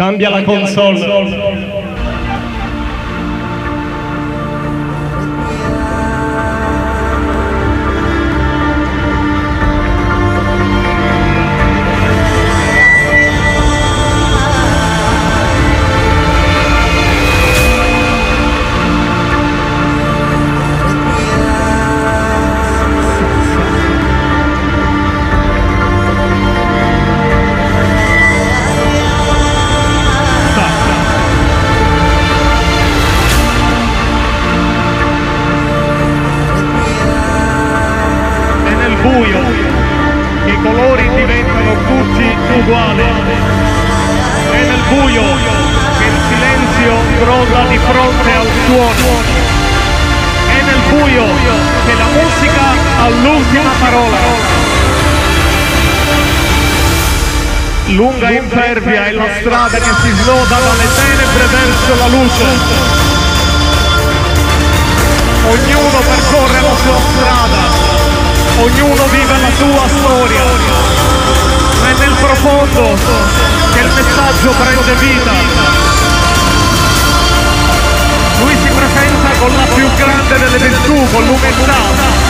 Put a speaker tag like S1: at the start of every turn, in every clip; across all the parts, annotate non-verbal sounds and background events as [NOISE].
S1: Cambia la console. Lunga e impervia è la strada che si snoda dalle tenebre verso la luce. Ognuno percorre la sua strada, ognuno vive la sua storia. È nel profondo che il messaggio prende vita. Lui si presenta con la più grande delle virtù, con l'umiltà.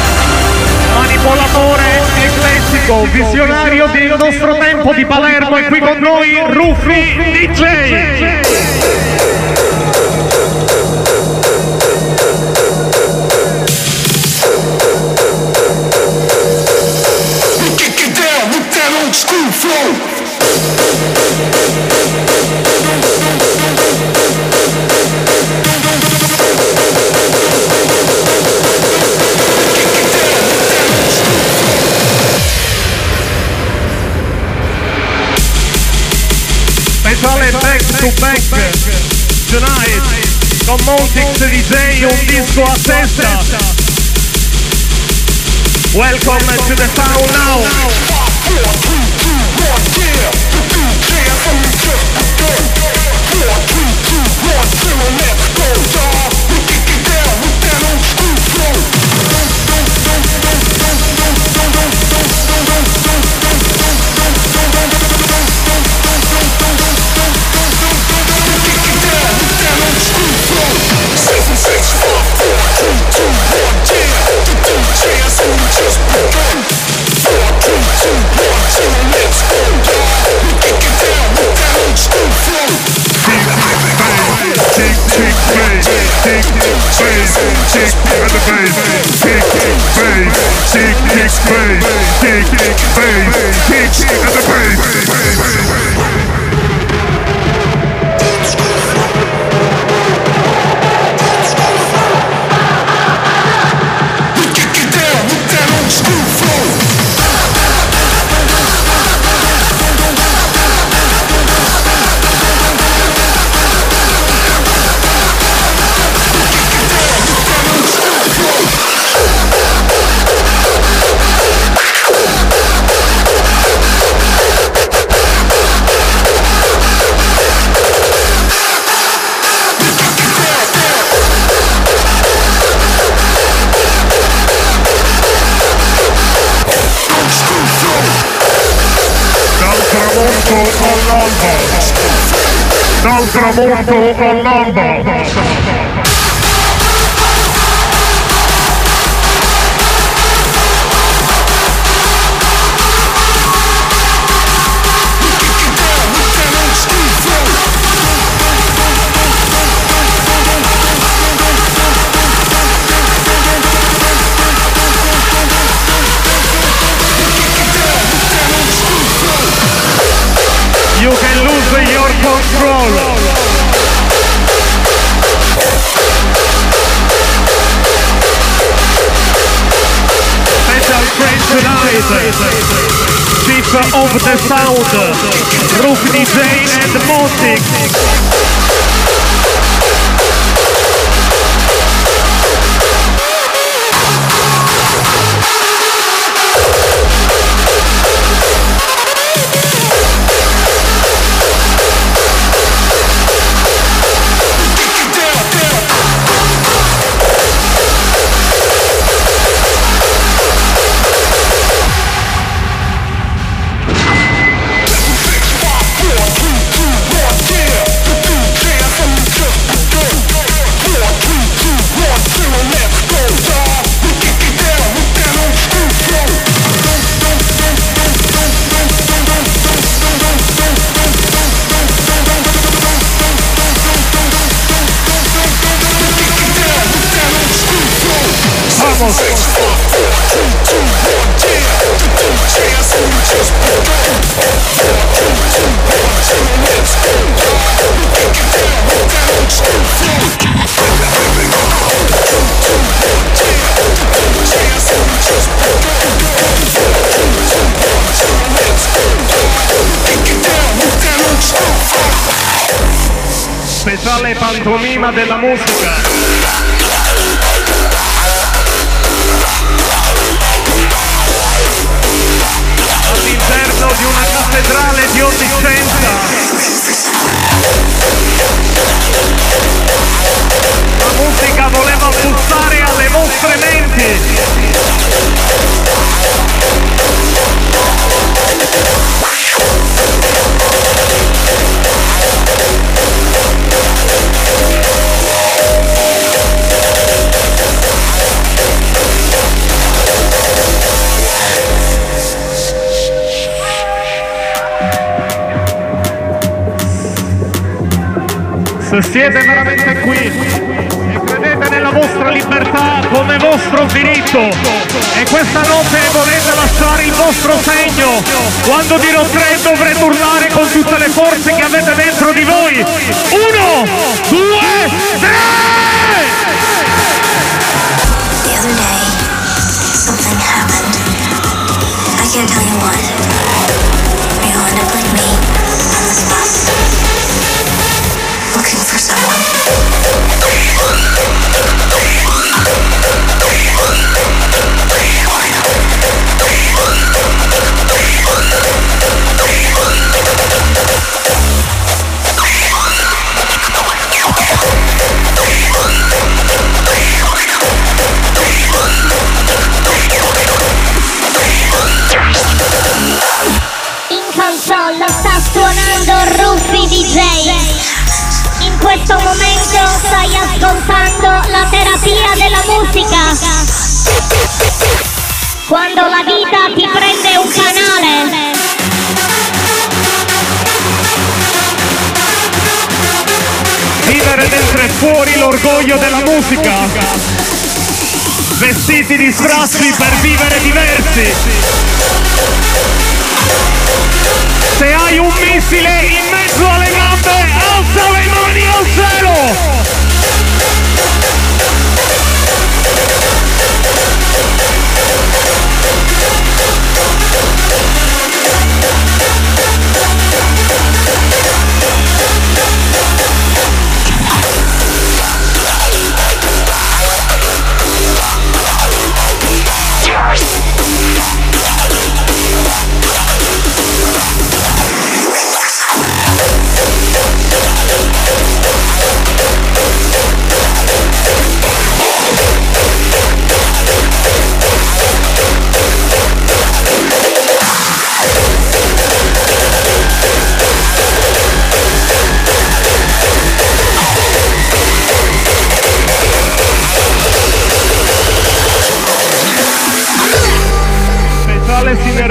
S1: Manipolatore eclettico, visionario del nostro tempo di Palermo e qui con noi Ruffi DJ. DJ un disco a testa. Welcome to the town now.
S2: Kick
S3: Dal tramonto
S1: over
S2: de eh, roepen die niet en
S1: de Montik. Della musica. Se siete veramente qui e credete nella vostra libertà come vostro diritto e questa notte volete lasciare il vostro segno, quando dirò tre dovrete urlare con tutte le forze che avete dentro di voi. Uno, due, tre!
S4: The other day, something happened. I can't tell you what. You'll end up like me on this bus.
S5: In console sta suonando Ruffi DJ. Questo momento stai ascoltando la terapia della musica. Quando la vita ti prende un canale.
S1: Vivere dentro e fuori l'orgoglio della musica. Vestiti di strassi per vivere diversi. Se hai un missile in mezzo alle gambe, alza al cielo!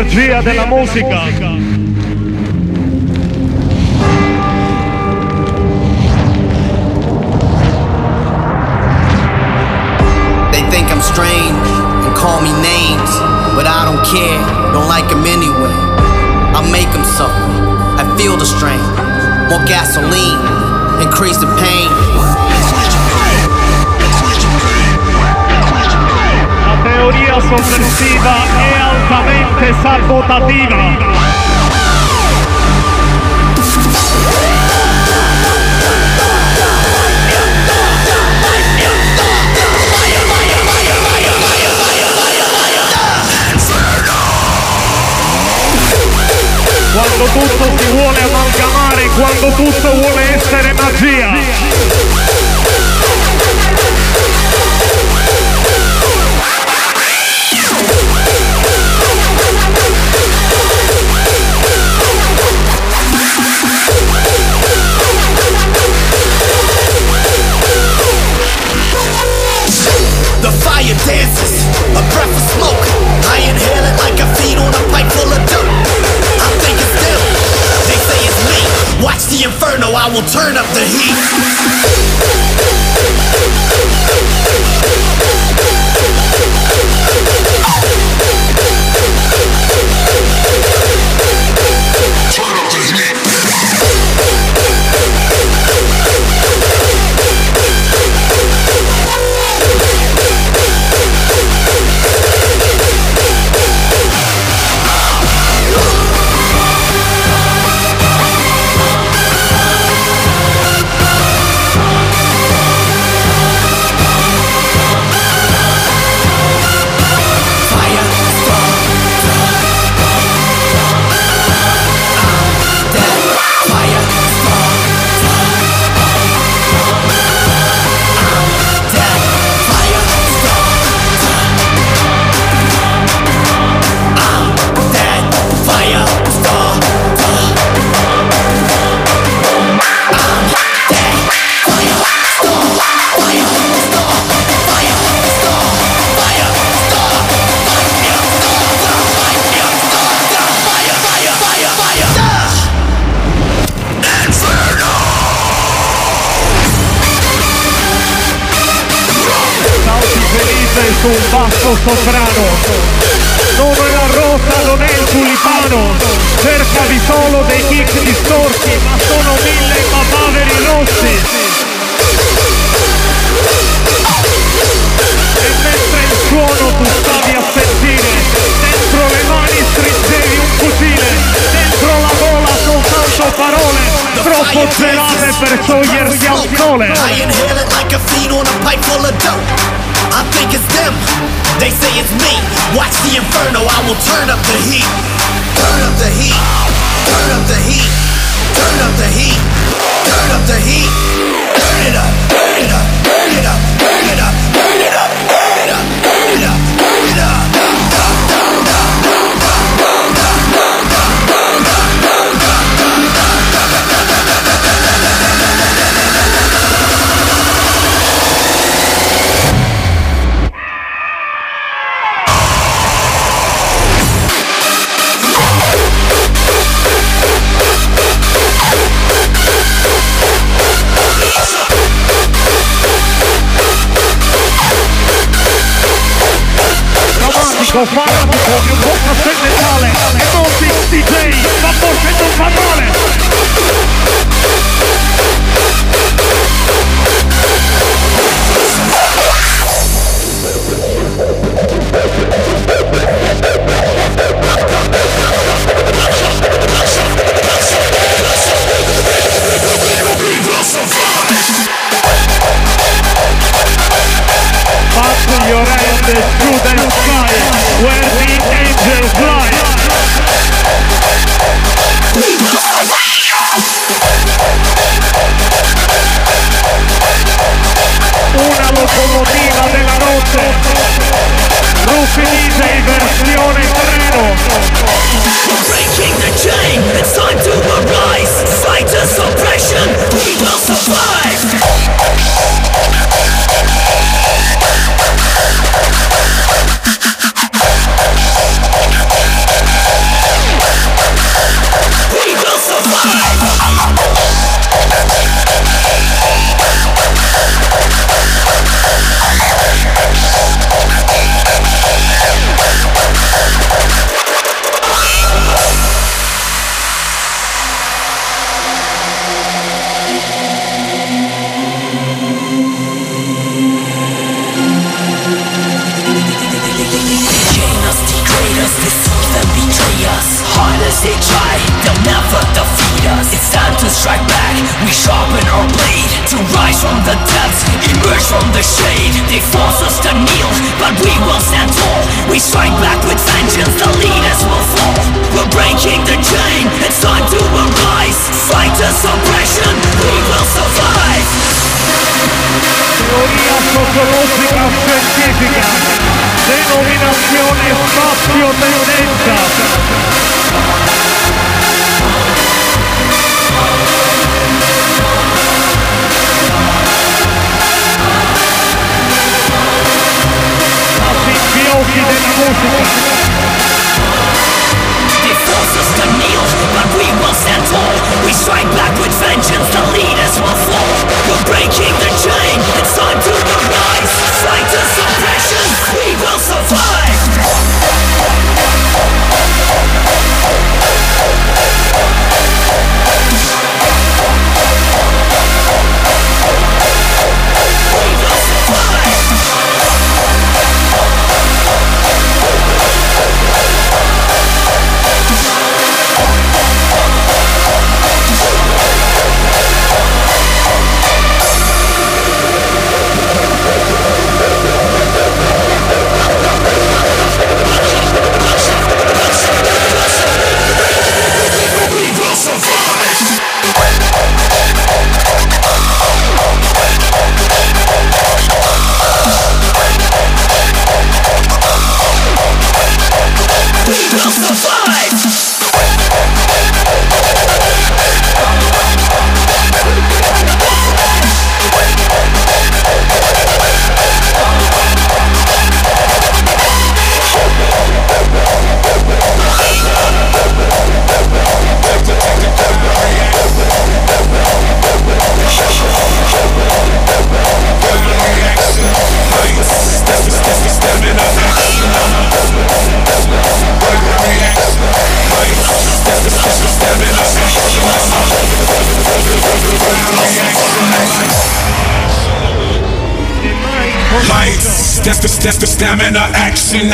S1: Speciale sinergia della musica.
S6: They think I'm strange and call me names, but I don't care, don't like them anyway. I make them suffer, I feel the strain. More gasoline, increase the pain.
S1: La teoria sovversiva altamente sabotativa. Quando tutto si vuole amalgamare, quando tutto vuole essere magia.
S6: Dances, a breath of smoke. I inhale it like I feed on a pipe full of dope. I'm thinking still, they say it's me. Watch the inferno, I will turn up the heat.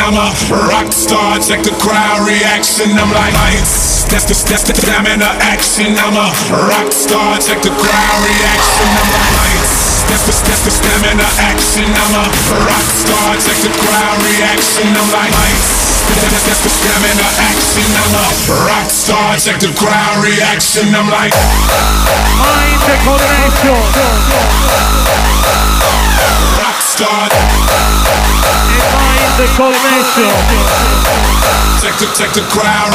S2: I'm a rock star, check the crowd reaction. I'm like lights, that's the, that's the stamina action. I'm a rock star, check the crowd reaction. I'm like lights, that's the, that's the stamina action. I'm a rock star, check the crowd reaction. I'm like lights. That's, that's the stamina action. I'm a rock star. Check the crowd reaction. I'm like
S1: Mind
S2: rock star.
S1: Mind connection.
S2: Check the the crowd.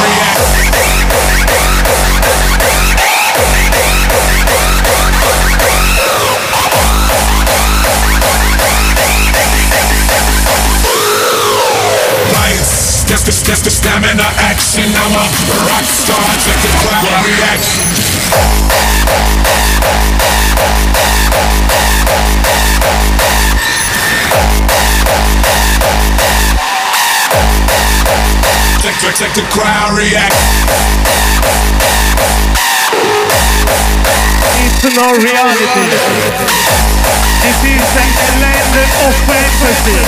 S2: Lights, that's the that's the stamina action. I'm a rock star. Check the crowd reaction. Check check check the crowd reaction.
S1: It's not reality. This is a land of fantasy.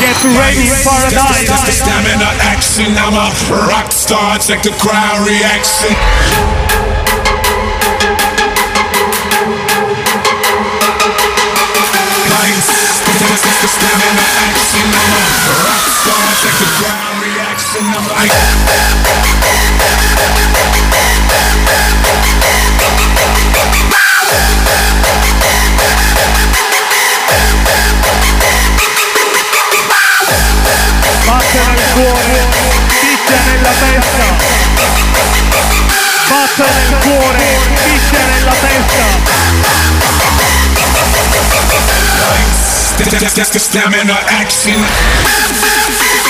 S1: Get ready,
S2: That's the
S1: paradise.
S2: stamina action. I'm a rock star. Check the crowd reaction. Lights. That's the stamina action. I'm a rock star. Check the crowd reaction. I'm like.
S1: Batte nel cuore, picchia nella testa. Nel cuore, picchia nella.
S2: Stamina action.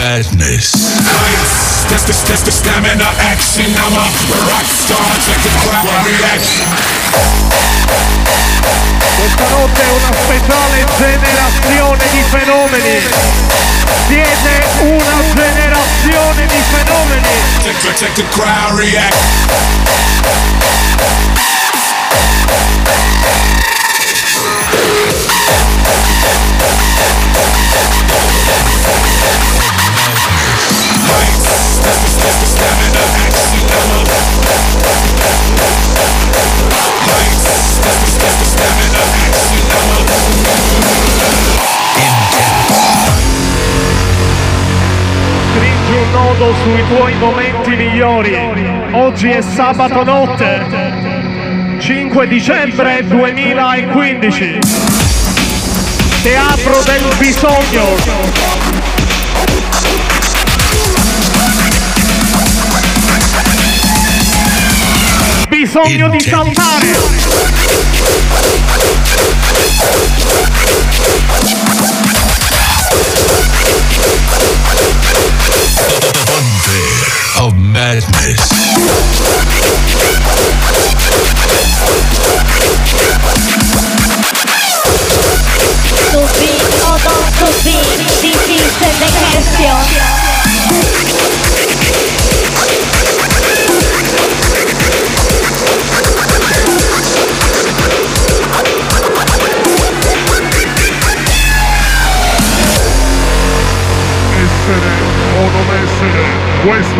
S3: Madness.
S2: Lights. That's the, that's the stamina action. I'm a rock star. Check the crowd reaction.
S1: Questa notte è una speciale generazione di fenomeni. Siete una generazione di fenomeni.
S2: Check, check, check the crowd reaction.
S1: Scrivi un nodo sui tuoi momenti migliori. Oggi è sabato notte. 5 dicembre 2015. Teatro del bisogno. Bisogno di saltare.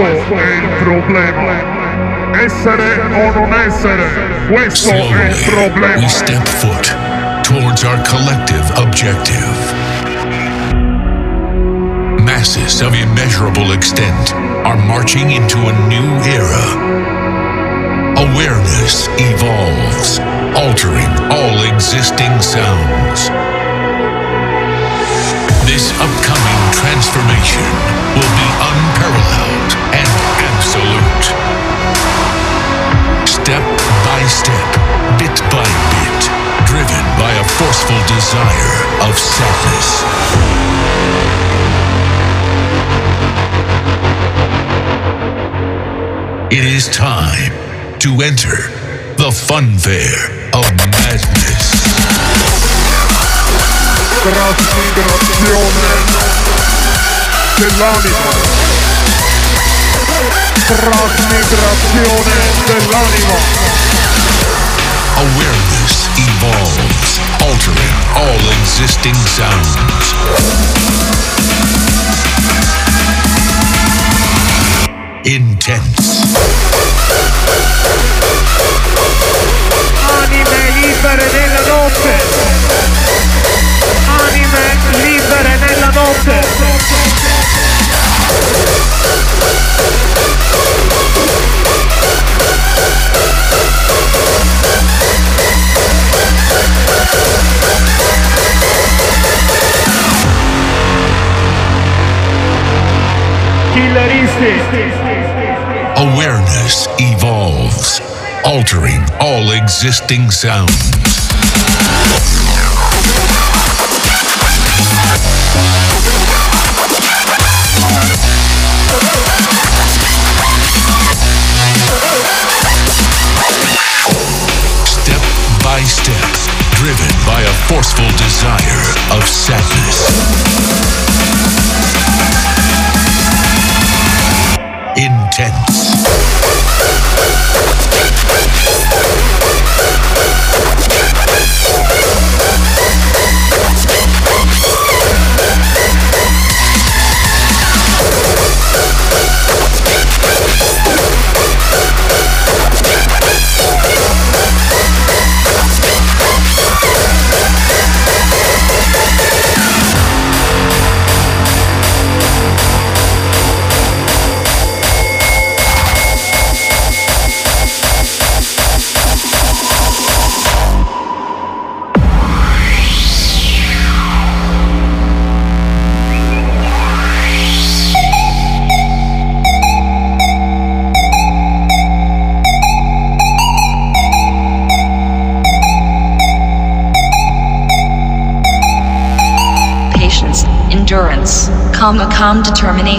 S3: Questo è il problema. Essere o non essere, questo è il
S7: Slowly, we step foot towards our collective objective. Masses of immeasurable extent are marching into a new era. Awareness evolves, altering all existing sounds. This transformation will be unparalleled and absolute. Step by step, bit by bit, driven by a forceful desire of sadness. It is time to enter the fun fair of madness.
S3: Dell'anima. Trasmigrazione dell'anima.
S7: Awareness evolves, altering all existing sounds. Intense,
S1: Anime libere nella notte.
S7: Awareness evolves, altering all existing sounds. Forceful desire of sadness.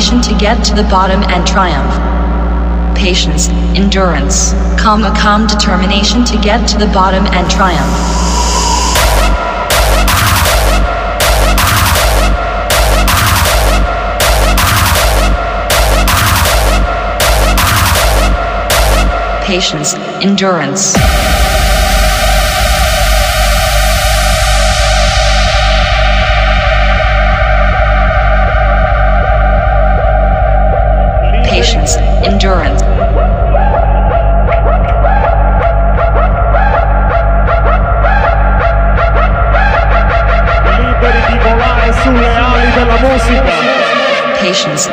S8: Determination to get to the bottom and triumph. Patience, endurance, calm, a calm determination to get to the bottom and triumph. Patience, endurance.
S1: Volare sulle ali della musica.
S8: Patience,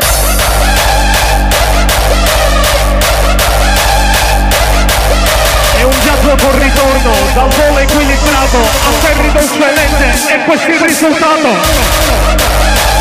S1: È un viaggio con ritorno, dal volo equilibrato a ferrido eccellente e questo è il risultato.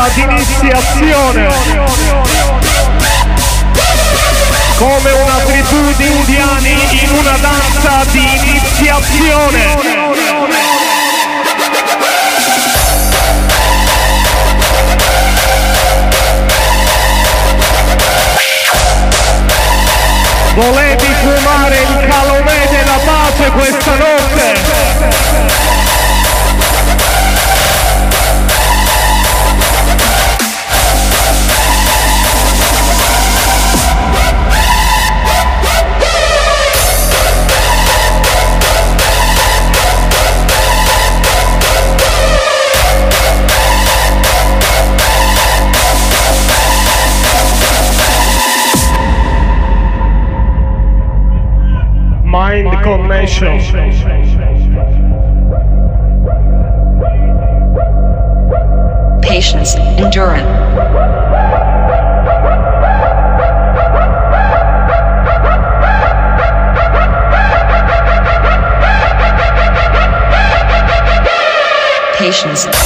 S1: Una danza di iniziazione. Come una tribù di indiani in una danza di iniziazione. Volevi fumare il calore della pace questa notte?
S8: Patience, endurance.
S9: patience.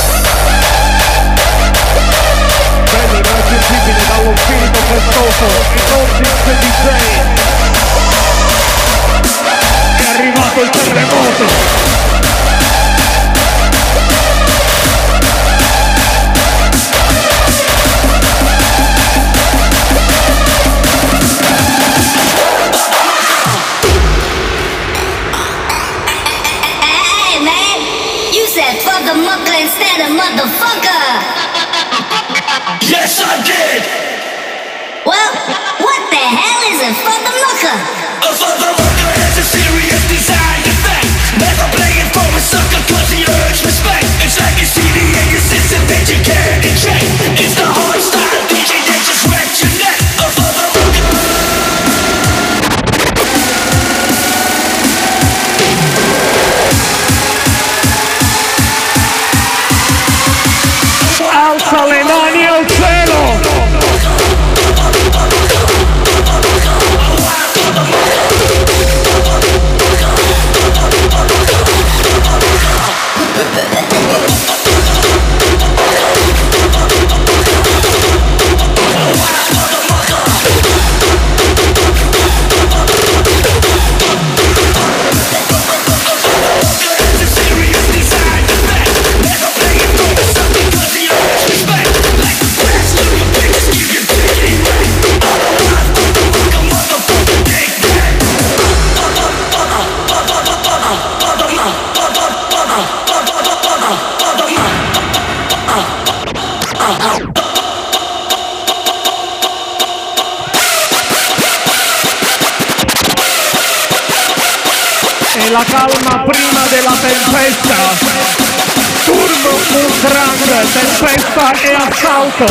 S1: Tempesta e assalto.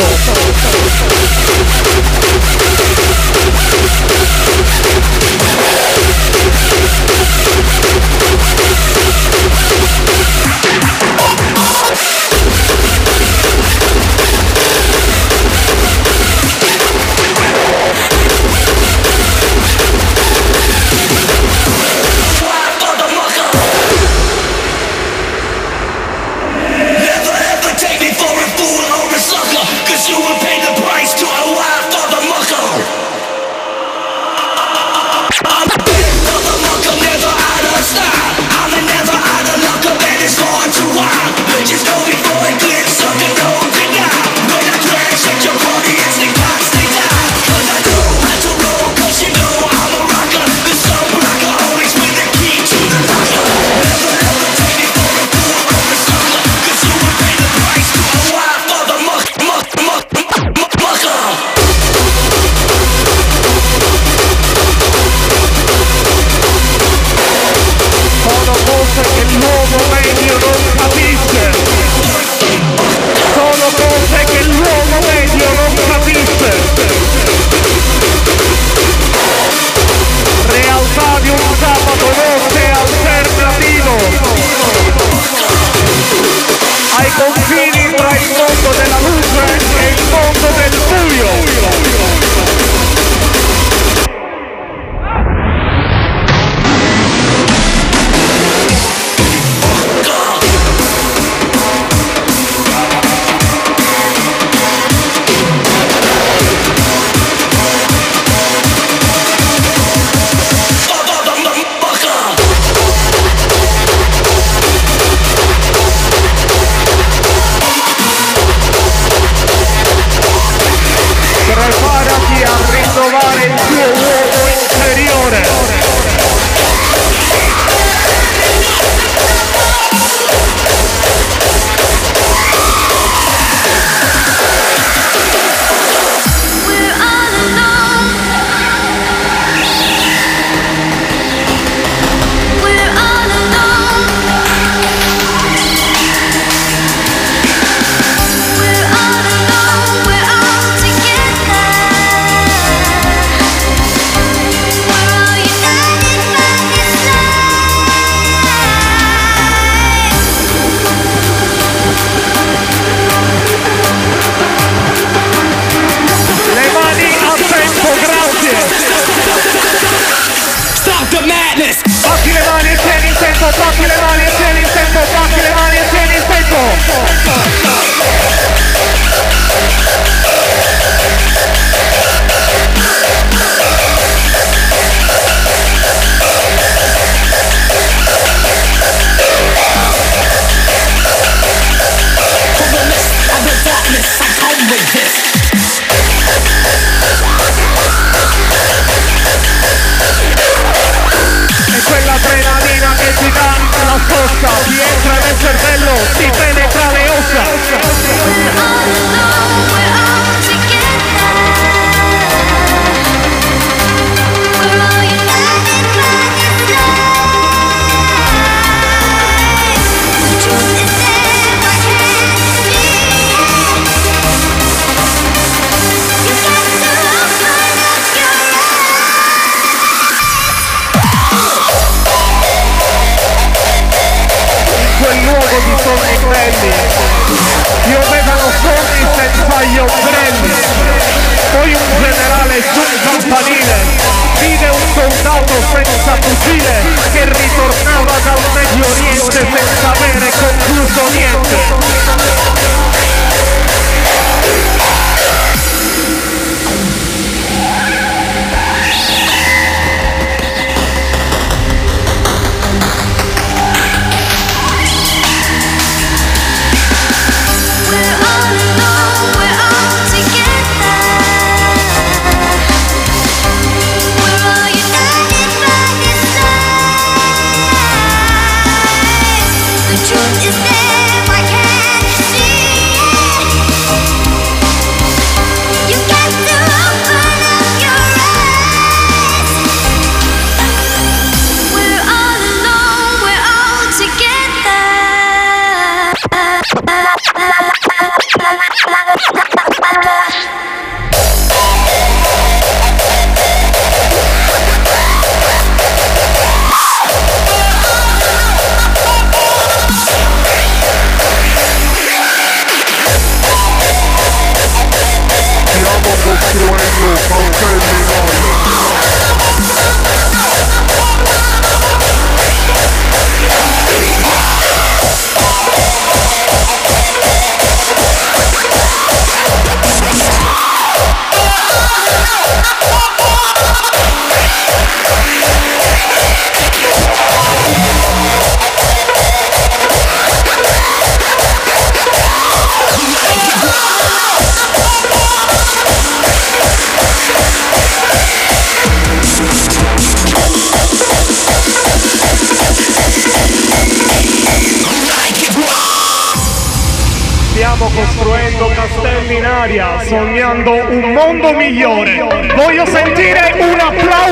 S1: Sognando un mondo migliore. Voglio sentire un applauso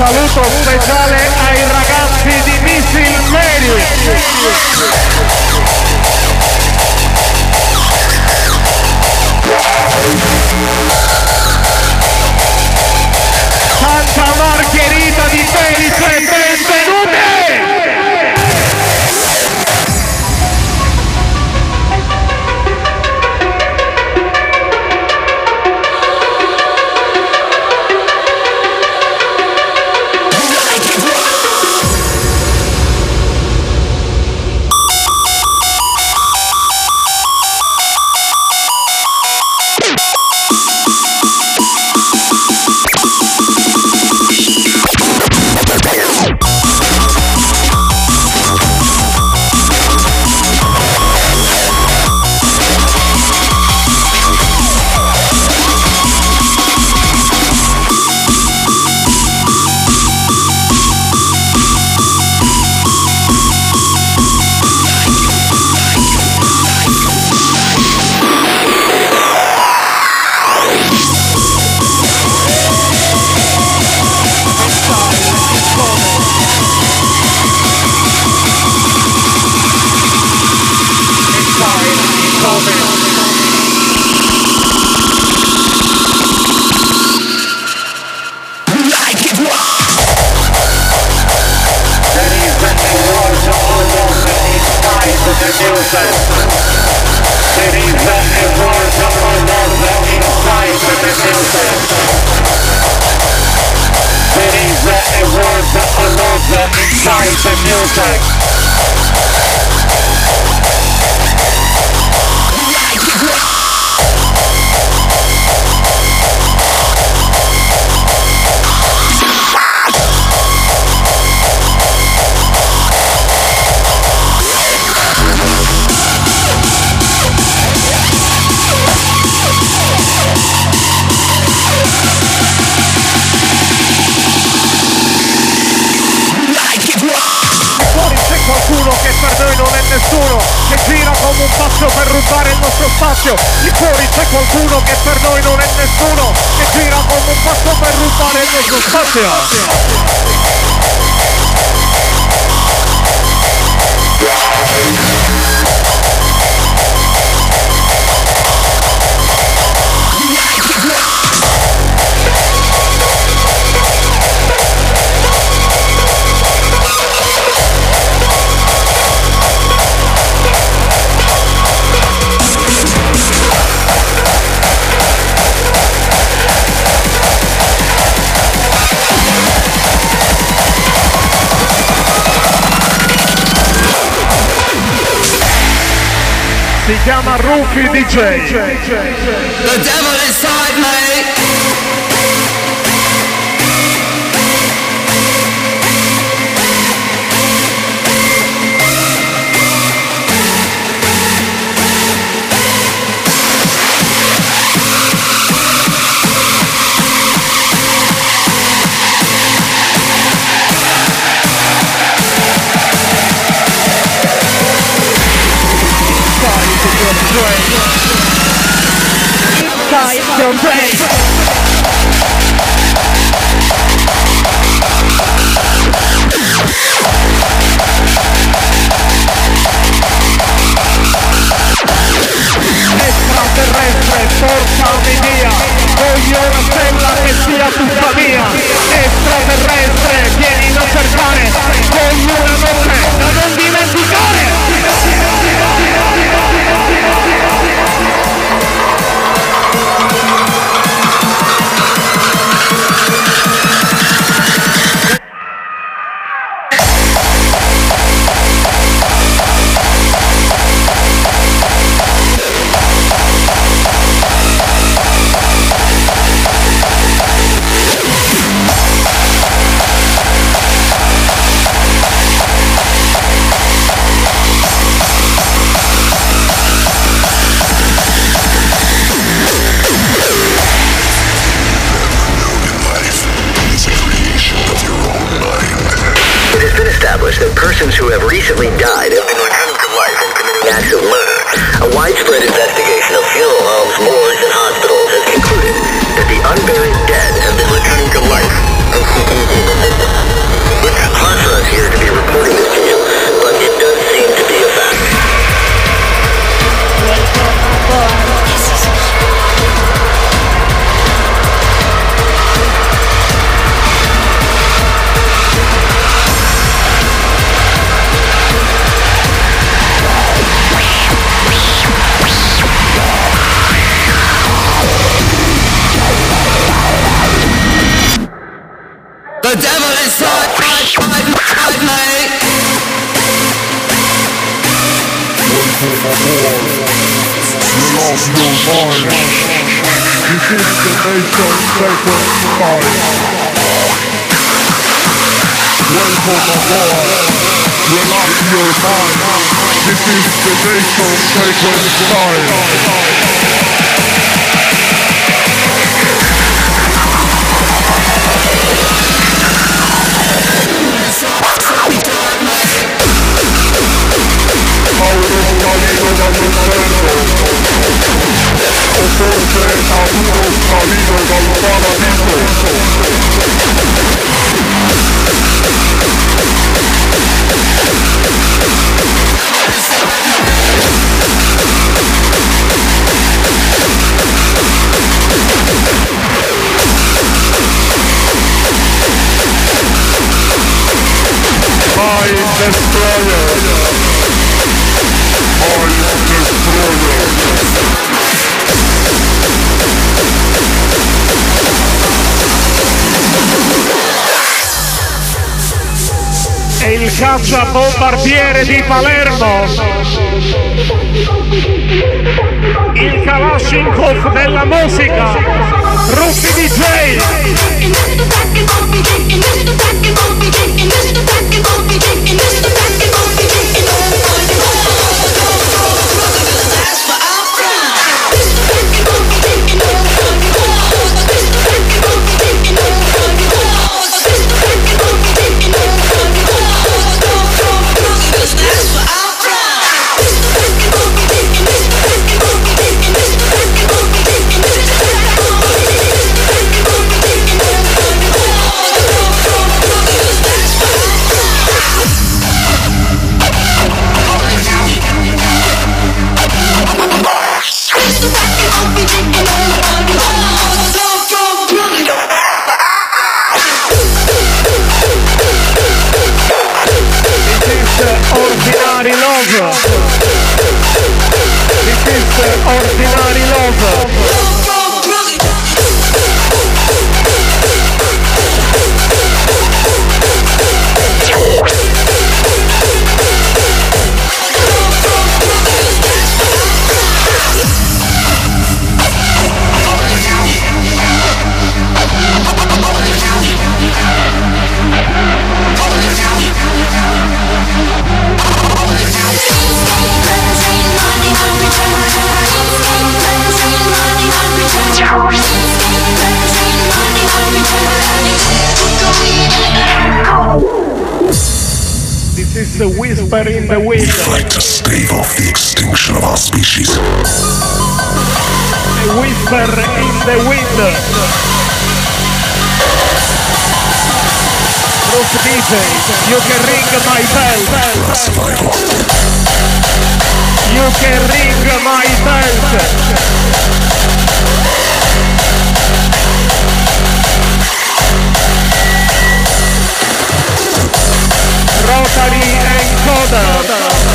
S1: saluto Music. Come un pazzo per rubare il nostro spazio. Lì fuori c'è qualcuno che per noi non è nessuno, che gira come un pazzo per rubare il nostro spazio. Si chiama Rufy DJ.
S10: The
S11: recently died have been returned to life and committing acts of murder. A widespread investigation of funeral homes, morgues, and hospitals has concluded that the unburied dead have been returning to life [LAUGHS] us here to be reporting this
S3: This is the nation's sacred fire. Welcome aboard. Relax your mind. This is the nation sacred fire. Mind
S1: Caccia bombardiere di Palermo. Il Kalashnikov della musica. Ruffi DJ. Bruce DJ, you can ring my bell. You can ring my bell. Rotary encoder.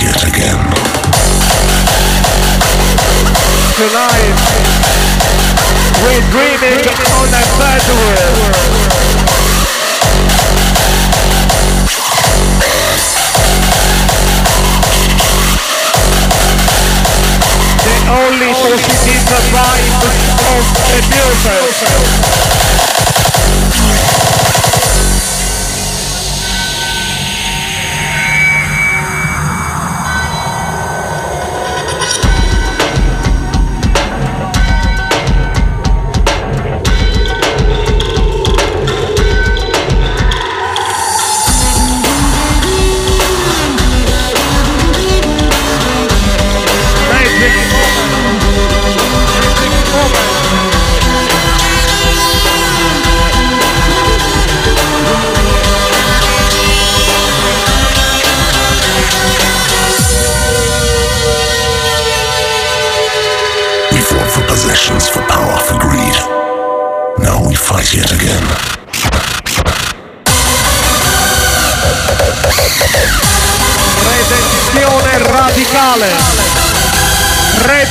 S7: Again.
S1: Tonight, we're dreaming on a bad. The only positive vibes of the music.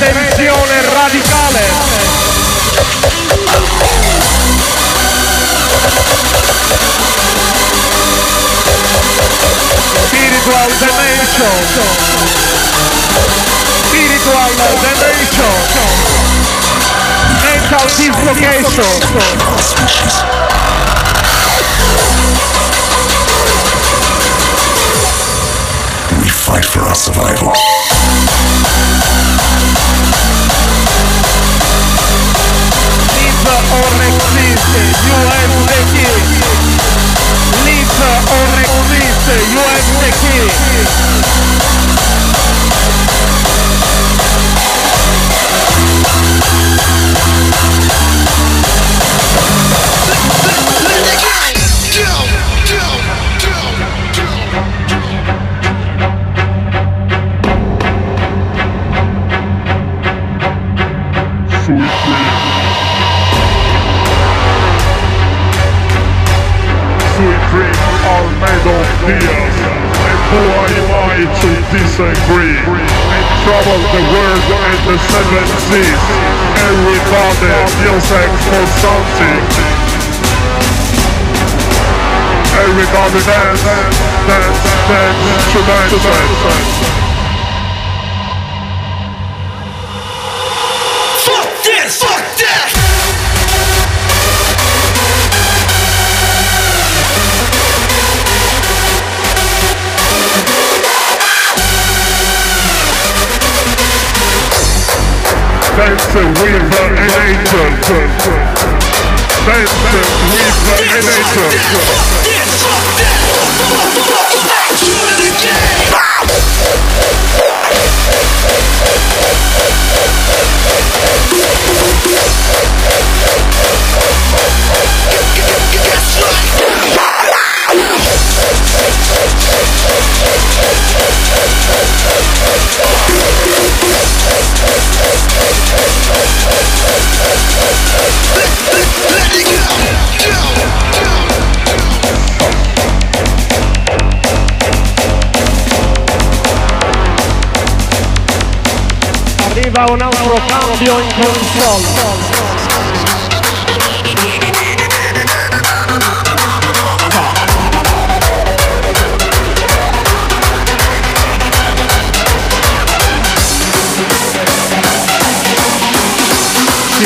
S1: Redenzione radicale. Spiritual dimension. Spiritual dimension. Mental dislocation.
S7: We fight for our survival.
S1: Exist, you have the key.
S3: Disagree? And trouble the world and the seven seas. Everybody music for something. Everybody dance, dance, dance tonight, tonight. Dance with an angel. Dance with an angel.
S10: Guess what?
S1: arriva un altro cambio in controllo.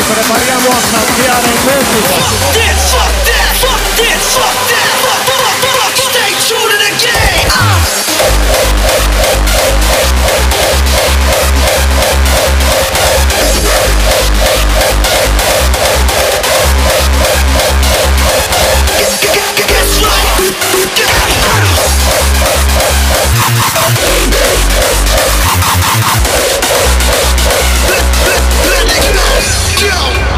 S1: prepariamo a saltare in Messico. Fuck
S10: this, fuck that, fuck this, fuck that, fuck, fuck, fuck, stay true to the game. Sickness! No!